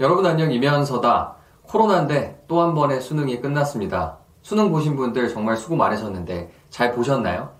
여러분 안녕 이면서다. 코로나인데 또 한 번의 수능이 끝났습니다. 수능 보신 분들 정말 수고 많으셨는데 잘 보셨나요?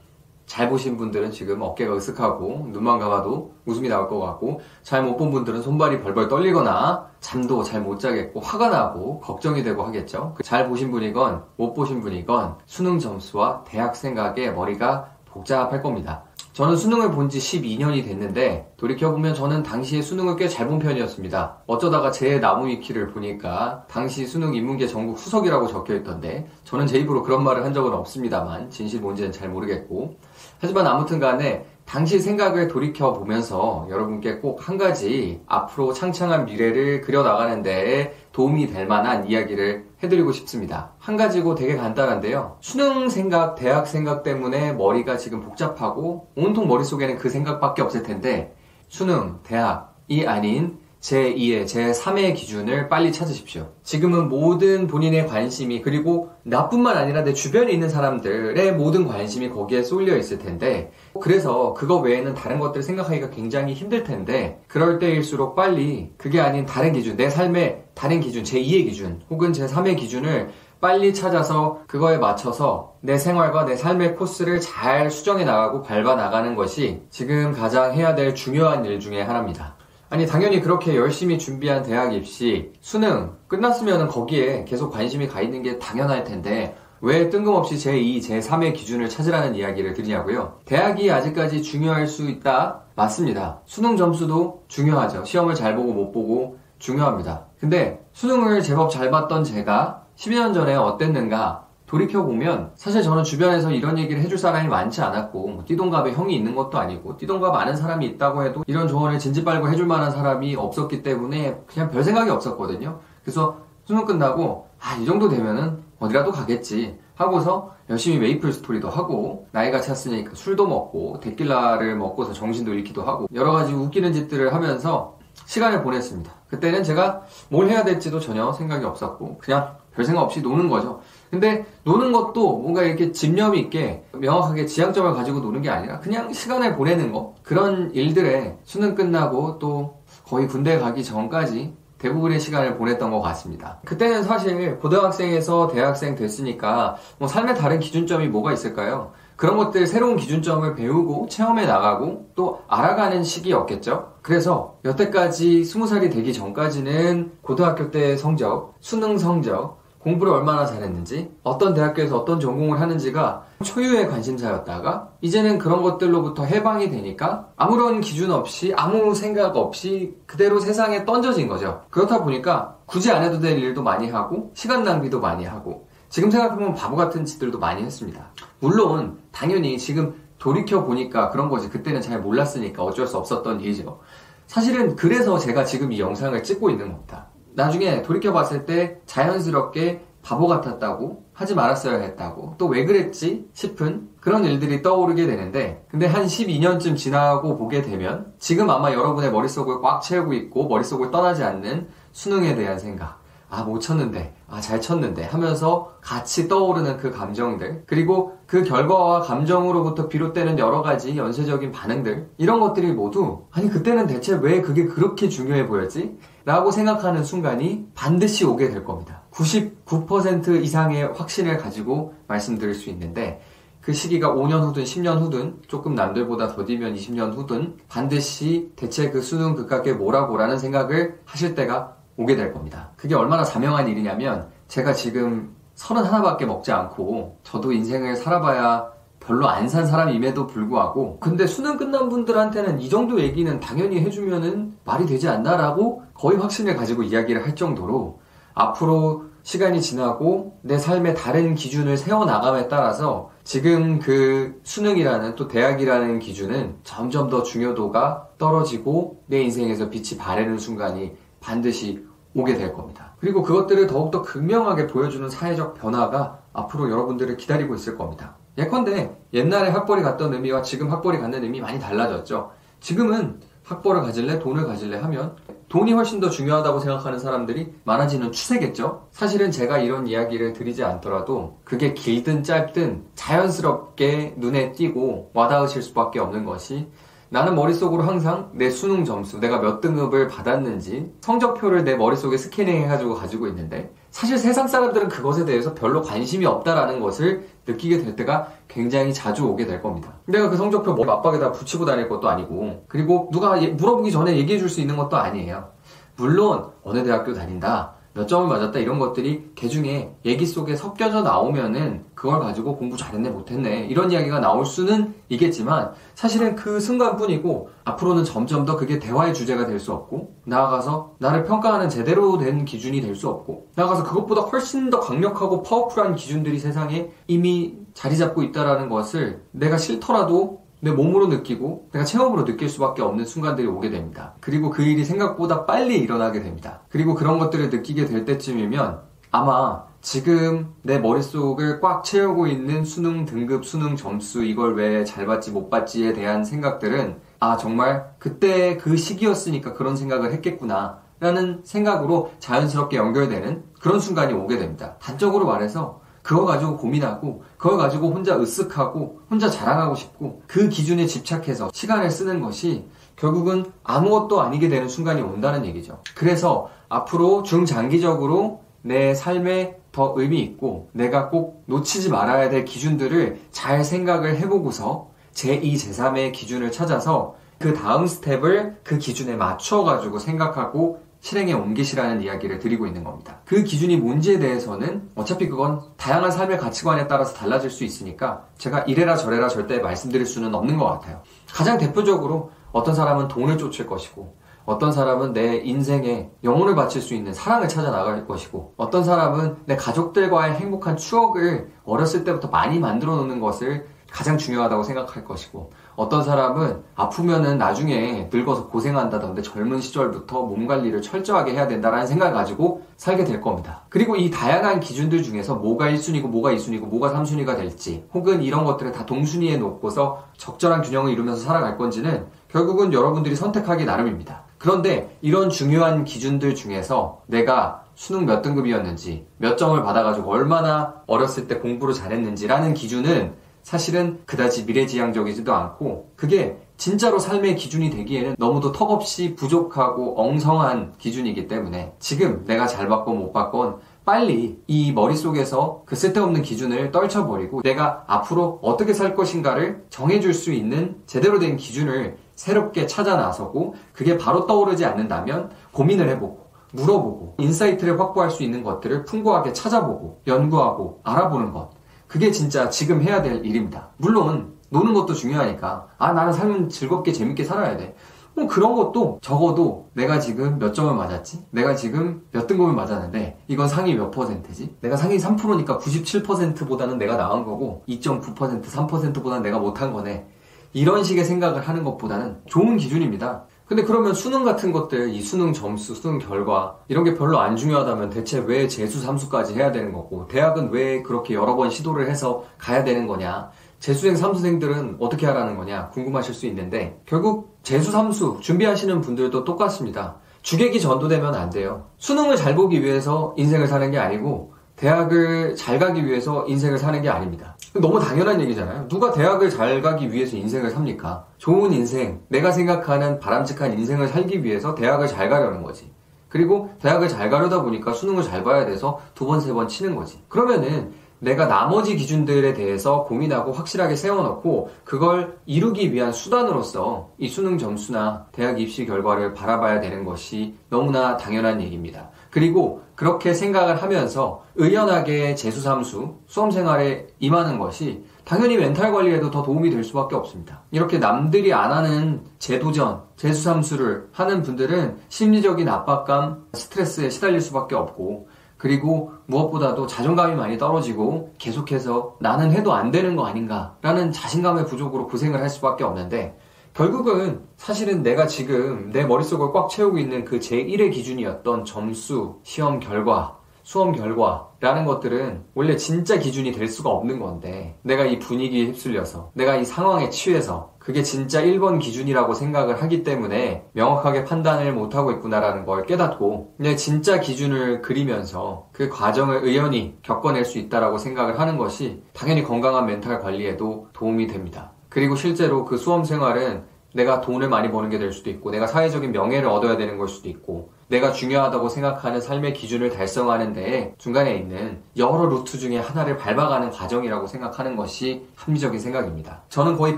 잘 보신 분들은 지금 어깨가 으쓱하고 눈만 감아도 웃음이 나올 것 같고 잘 못 본 분들은 손발이 벌벌 떨리거나 잠도 잘 못 자겠고 화가 나고 걱정이 되고 하겠죠. 잘 보신 분이건 못 보신 분이건 수능 점수와 대학 생각에 머리가 복잡할 겁니다. 저는 수능을 본 지 12년이 됐는데 돌이켜보면 저는 당시에 수능을 꽤 잘 본 편이었습니다. 어쩌다가 제 나무 위키를 보니까 당시 수능 인문계 전국 수석이라고 적혀 있던데 저는 제 입으로 그런 말을 한 적은 없습니다만 진실 뭔지는 잘 모르겠고 하지만 아무튼 간에 당시 생각을 돌이켜 보면서 여러분께 꼭 한 가지 앞으로 창창한 미래를 그려나가는 데 도움이 될 만한 이야기를 해드리고 싶습니다. 한 가지고 되게 간단한데요. 수능 생각, 대학 생각 때문에 머리가 지금 복잡하고 온통 머릿속에는 그 생각밖에 없을 텐데 수능, 대학이 아닌 제2의, 제3의 기준을 빨리 찾으십시오. 지금은 모든 본인의 관심이, 그리고 나뿐만 아니라 내 주변에 있는 사람들의 모든 관심이 거기에 쏠려 있을 텐데, 그래서 그거 외에는 다른 것들 생각하기가 굉장히 힘들 텐데, 그럴 때일수록 빨리 그게 아닌 다른 기준, 내 삶의 다른 기준, 제2의 기준, 혹은 제3의 기준을 빨리 찾아서 그거에 맞춰서 내 생활과 내 삶의 코스를 잘 수정해 나가고 밟아 나가는 것이 지금 가장 해야 될 중요한 일 중에 하나입니다. 아니 당연히 그렇게 열심히 준비한 대학 입시 수능 끝났으면 거기에 계속 관심이 가 있는 게 당연할 텐데 왜 뜬금없이 제2, 제3의 기준을 찾으라는 이야기를 드리냐고요. 대학이 아직까지 중요할 수 있다? 맞습니다. 수능 점수도 중요하죠. 시험을 잘 보고 못 보고 중요합니다. 근데 수능을 제법 잘 봤던 제가 12년 전에 어땠는가 돌이켜보면 사실 저는 주변에서 이런 얘기를 해줄 사람이 많지 않았고 뭐 띠동갑에 형이 있는 것도 아니고 띠동갑 아는 사람이 있다고 해도 이런 조언을 진지 빨고 해줄 만한 사람이 없었기 때문에 그냥 별 생각이 없었거든요. 그래서 수능 끝나고 아 이 정도 되면은 어디라도 가겠지 하고서 열심히 메이플 스토리도 하고 나이가 찼으니까 술도 먹고 데킬라를 먹고서 정신도 잃기도 하고 여러 가지 웃기는 짓들을 하면서 시간을 보냈습니다. 그때는 제가 뭘 해야 될지도 전혀 생각이 없었고 그냥 별 생각 없이 노는 거죠. 근데 노는 것도 뭔가 이렇게 집념이 있게 명확하게 지향점을 가지고 노는 게 아니라 그냥 시간을 보내는 거. 그런 일들에 수능 끝나고 또 거의 군대 가기 전까지 대부분의 시간을 보냈던 것 같습니다. 그때는 사실 고등학생에서 대학생 됐으니까 뭐 삶의 다른 기준점이 뭐가 있을까요? 그런 것들 새로운 기준점을 배우고 체험해 나가고 또 알아가는 시기였겠죠. 그래서 여태까지 스무 살이 되기 전까지는 고등학교 때 성적, 수능 성적, 공부를 얼마나 잘했는지, 어떤 대학교에서 어떤 전공을 하는지가 초유의 관심사였다가, 이제는 그런 것들로부터 해방이 되니까 아무런 기준 없이, 아무 생각 없이 그대로 세상에 던져진 거죠. 그렇다 보니까 굳이 안 해도 될 일도 많이 하고, 시간 낭비도 많이 하고, 지금 생각해보면 바보 같은 짓들도 많이 했습니다. 물론, 당연히 지금 돌이켜보니까 그런 거지. 그때는 잘 몰랐으니까 어쩔 수 없었던 일이죠. 사실은 그래서 제가 지금 이 영상을 찍고 있는 겁니다. 나중에 돌이켜봤을 때 자연스럽게 바보 같았다고 하지 말았어야 했다고 또 왜 그랬지 싶은 그런 일들이 떠오르게 되는데 근데 한 12년쯤 지나고 보게 되면 지금 아마 여러분의 머릿속을 꽉 채우고 있고 머릿속을 떠나지 않는 수능에 대한 생각 아, 못 쳤는데, 아, 잘 쳤는데 하면서 같이 떠오르는 그 감정들, 그리고 그 결과와 감정으로부터 비롯되는 여러 가지 연쇄적인 반응들, 이런 것들이 모두, 아니, 그때는 대체 왜 그게 그렇게 중요해 보였지? 라고 생각하는 순간이 반드시 오게 될 겁니다. 99% 이상의 확신을 가지고 말씀드릴 수 있는데, 그 시기가 5년 후든 10년 후든 조금 남들보다 더디면 20년 후든 반드시 대체 그 수능 그깟게 뭐라고라는 생각을 하실 때가 오게 될 겁니다. 그게 얼마나 자명한 일이냐면 제가 지금 서른 하나밖에 먹지 않고 저도 인생을 살아봐야 별로 안 산 사람임에도 불구하고 근데 수능 끝난 분들한테는 이 정도 얘기는 당연히 해주면은 말이 되지 않나라고 거의 확신을 가지고 이야기를 할 정도로 앞으로 시간이 지나고 내 삶의 다른 기준을 세워나감에 따라서 지금 그 수능이라는 또 대학이라는 기준은 점점 더 중요도가 떨어지고 내 인생에서 빛이 바래는 순간이 반드시 오게 될 겁니다. 그리고 그것들을 더욱더 극명하게 보여주는 사회적 변화가 앞으로 여러분들을 기다리고 있을 겁니다. 예컨대 옛날에 학벌이 갔던 의미와 지금 학벌이 갖는 의미 많이 달라졌죠. 지금은 학벌을 가질래, 돈을 가질래 하면 돈이 훨씬 더 중요하다고 생각하는 사람들이 많아지는 추세겠죠? 사실은 제가 이런 이야기를 드리지 않더라도 그게 길든 짧든 자연스럽게 눈에 띄고 와닿으실 수밖에 없는 것이 나는 머릿속으로 항상 내 수능 점수, 내가 몇 등급을 받았는지 성적표를 내 머릿속에 스캐닝해가지고 가지고 있는데 사실 세상 사람들은 그것에 대해서 별로 관심이 없다라는 것을 느끼게 될 때가 굉장히 자주 오게 될 겁니다. 내가 그 성적표 머리 맞박에다 붙이고 다닐 것도 아니고 그리고 누가 물어보기 전에 얘기해 줄 수 있는 것도 아니에요. 물론 어느 대학교 다닌다. 몇 점을 맞았다 이런 것들이 개중에 얘기 속에 섞여져 나오면은 그걸 가지고 공부 잘했네 못했네 이런 이야기가 나올 수는 있겠지만 사실은 그 순간뿐이고 앞으로는 점점 더 그게 대화의 주제가 될 수 없고 나아가서 나를 평가하는 제대로 된 기준이 될 수 없고 나아가서 그것보다 훨씬 더 강력하고 파워풀한 기준들이 세상에 이미 자리 잡고 있다라는 것을 내가 싫더라도 내 몸으로 느끼고 내가 체험으로 느낄 수밖에 없는 순간들이 오게 됩니다. 그리고 그 일이 생각보다 빨리 일어나게 됩니다. 그리고 그런 것들을 느끼게 될 때쯤이면 아마 지금 내 머릿속을 꽉 채우고 있는 수능 등급, 수능 점수, 이걸 왜 잘 받지, 못 받지에 대한 생각들은 아, 정말 그때 그 시기였으니까 그런 생각을 했겠구나. 라는 생각으로 자연스럽게 연결되는 그런 순간이 오게 됩니다. 단적으로 말해서 그거 가지고 고민하고 그걸 가지고 혼자 으쓱하고 혼자 자랑하고 싶고 그 기준에 집착해서 시간을 쓰는 것이 결국은 아무것도 아니게 되는 순간이 온다는 얘기죠. 그래서 앞으로 중장기적으로 내 삶에 더 의미 있고 내가 꼭 놓치지 말아야 될 기준들을 잘 생각을 해보고서 제2, 제3의 기준을 찾아서 그 다음 스텝을 그 기준에 맞춰가지고 생각하고 실행에 옮기시라는 이야기를 드리고 있는 겁니다. 그 기준이 뭔지에 대해서는 어차피 그건 다양한 삶의 가치관에 따라서 달라질 수 있으니까 제가 이래라 저래라 절대 말씀드릴 수는 없는 것 같아요. 가장 대표적으로 어떤 사람은 돈을 쫓을 것이고 어떤 사람은 내 인생에 영혼을 바칠 수 있는 사랑을 찾아 나갈 것이고 어떤 사람은 내 가족들과의 행복한 추억을 어렸을 때부터 많이 만들어 놓는 것을 가장 중요하다고 생각할 것이고 어떤 사람은 아프면은 나중에 늙어서 고생한다던데 젊은 시절부터 몸 관리를 철저하게 해야 된다라는 생각을 가지고 살게 될 겁니다. 그리고 이 다양한 기준들 중에서 뭐가 1순위고 뭐가 2순위고 뭐가 3순위가 될지 혹은 이런 것들을 다 동순위에 놓고서 적절한 균형을 이루면서 살아갈 건지는 결국은 여러분들이 선택하기 나름입니다. 그런데 이런 중요한 기준들 중에서 내가 수능 몇 등급이었는지 몇 점을 받아가지고 얼마나 어렸을 때 공부를 잘했는지라는 기준은 사실은 그다지 미래지향적이지도 않고 그게 진짜로 삶의 기준이 되기에는 너무도 턱없이 부족하고 엉성한 기준이기 때문에 지금 내가 잘 받건 못 받건 빨리 이 머릿속에서 그 쓸데없는 기준을 떨쳐버리고 내가 앞으로 어떻게 살 것인가를 정해줄 수 있는 제대로 된 기준을 새롭게 찾아 나서고 그게 바로 떠오르지 않는다면 고민을 해보고 물어보고 insight를 확보할 수 있는 것들을 풍부하게 찾아보고 연구하고 알아보는 것 그게 진짜 지금 해야 될 일입니다. 물론 노는 것도 중요하니까 아 나는 삶은 즐겁게 재밌게 살아야 돼. 뭐 그런 것도 적어도 내가 지금 몇 점을 맞았지? 내가 지금 몇 등급을 맞았는데 이건 상위 몇 퍼센트지? 내가 상위 3%니까 97%보다는 내가 나은 거고 2.9% 3%보다는 내가 못한 거네. 이런 식의 생각을 하는 것보다는 좋은 기준입니다. 근데 그러면 수능 같은 것들, 이 수능 점수, 수능 결과, 이런 게 별로 안 중요하다면 대체 왜 재수, 삼수까지 해야 되는 거고, 대학은 왜 그렇게 여러 번 시도를 해서 가야 되는 거냐, 재수생, 삼수생들은 어떻게 하라는 거냐, 궁금하실 수 있는데, 결국 재수, 삼수 준비하시는 분들도 똑같습니다. 주객이 전도되면 안 돼요. 수능을 잘 보기 위해서 인생을 사는 게 아니고, 대학을 잘 가기 위해서 인생을 사는 게 아닙니다. 너무 당연한 얘기잖아요. 누가 대학을 잘 가기 위해서 인생을 삽니까? 좋은 인생, 내가 생각하는 바람직한 인생을 살기 위해서 대학을 잘 가려는 거지. 그리고 대학을 잘 가려다 보니까 수능을 잘 봐야 돼서 두 번, 세 번 치는 거지. 그러면은 내가 나머지 기준들에 대해서 고민하고 확실하게 세워놓고 그걸 이루기 위한 수단으로서 이 수능 점수나 대학 입시 결과를 바라봐야 되는 것이 너무나 당연한 얘기입니다. 그리고 그렇게 생각을 하면서 의연하게 재수삼수, 수험 생활에 임하는 것이 당연히 멘탈 관리에도 더 도움이 될 수밖에 없습니다. 이렇게 남들이 안 하는 재도전, 재수삼수를 하는 분들은 심리적인 압박감, 스트레스에 시달릴 수밖에 없고 그리고 무엇보다도 자존감이 많이 떨어지고 계속해서 나는 해도 안 되는 거 아닌가라는 자신감의 부족으로 고생을 할 수밖에 없는데 결국은 사실은 내가 지금 내 머릿속을 꽉 채우고 있는 그 제1의 기준이었던 점수, 시험 결과, 수험 결과라는 것들은 원래 진짜 기준이 될 수가 없는 건데 내가 이 분위기에 휩쓸려서 내가 이 상황에 취해서 그게 진짜 1번 기준이라고 생각을 하기 때문에 명확하게 판단을 못하고 있구나라는 걸 깨닫고 내 진짜 기준을 그리면서 그 과정을 의연히 겪어낼 수 있다라고 생각을 하는 것이 당연히 건강한 멘탈 관리에도 도움이 됩니다. 그리고 실제로 그 수험 생활은 내가 돈을 많이 버는 게 될 수도 있고, 내가 사회적인 명예를 얻어야 되는 걸 수도 있고, 내가 중요하다고 생각하는 삶의 기준을 달성하는 데에 중간에 있는 여러 루트 중에 하나를 밟아가는 과정이라고 생각하는 것이 합리적인 생각입니다. 저는 거의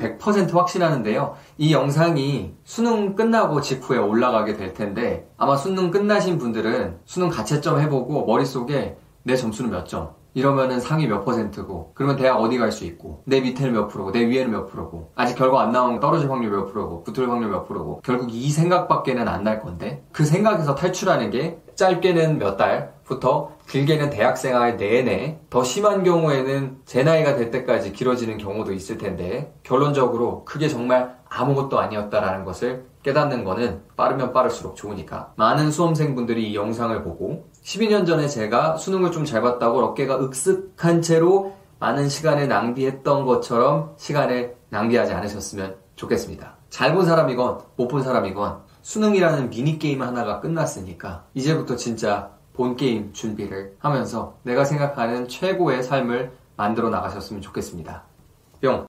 100% 확신하는데요. 이 영상이 수능 끝나고 직후에 올라가게 될 텐데 아마 수능 끝나신 분들은 수능 가채점 해보고 머릿속에 내 점수는 몇 점, 이러면은 상위 몇 퍼센트고 그러면 대학 어디 갈 수 있고 내 밑에는 몇 프로고 내 위에는 몇 프로고 아직 결과 안 나온 떨어질 확률 몇 프로고 붙을 확률 몇 프로고 결국 이 생각밖에는 안 날 건데 그 생각에서 탈출하는 게 짧게는 몇 달부터 길게는 대학생활 내내 더 심한 경우에는 제 나이가 될 때까지 길어지는 경우도 있을 텐데 결론적으로 그게 정말 아무것도 아니었다라는 것을 깨닫는 거는 빠르면 빠를수록 좋으니까. 많은 수험생분들이 이 영상을 보고 12년 전에 제가 수능을 좀 잘 봤다고 어깨가 익숙한 채로 많은 시간을 낭비했던 것처럼 시간을 낭비하지 않으셨으면 좋겠습니다. 잘 본 사람이건 못 본 사람이건 수능이라는 미니게임 하나가 끝났으니까 이제부터 진짜 본 게임 준비를 하면서 내가 생각하는 최고의 삶을 만들어 나가셨으면 좋겠습니다. 뿅!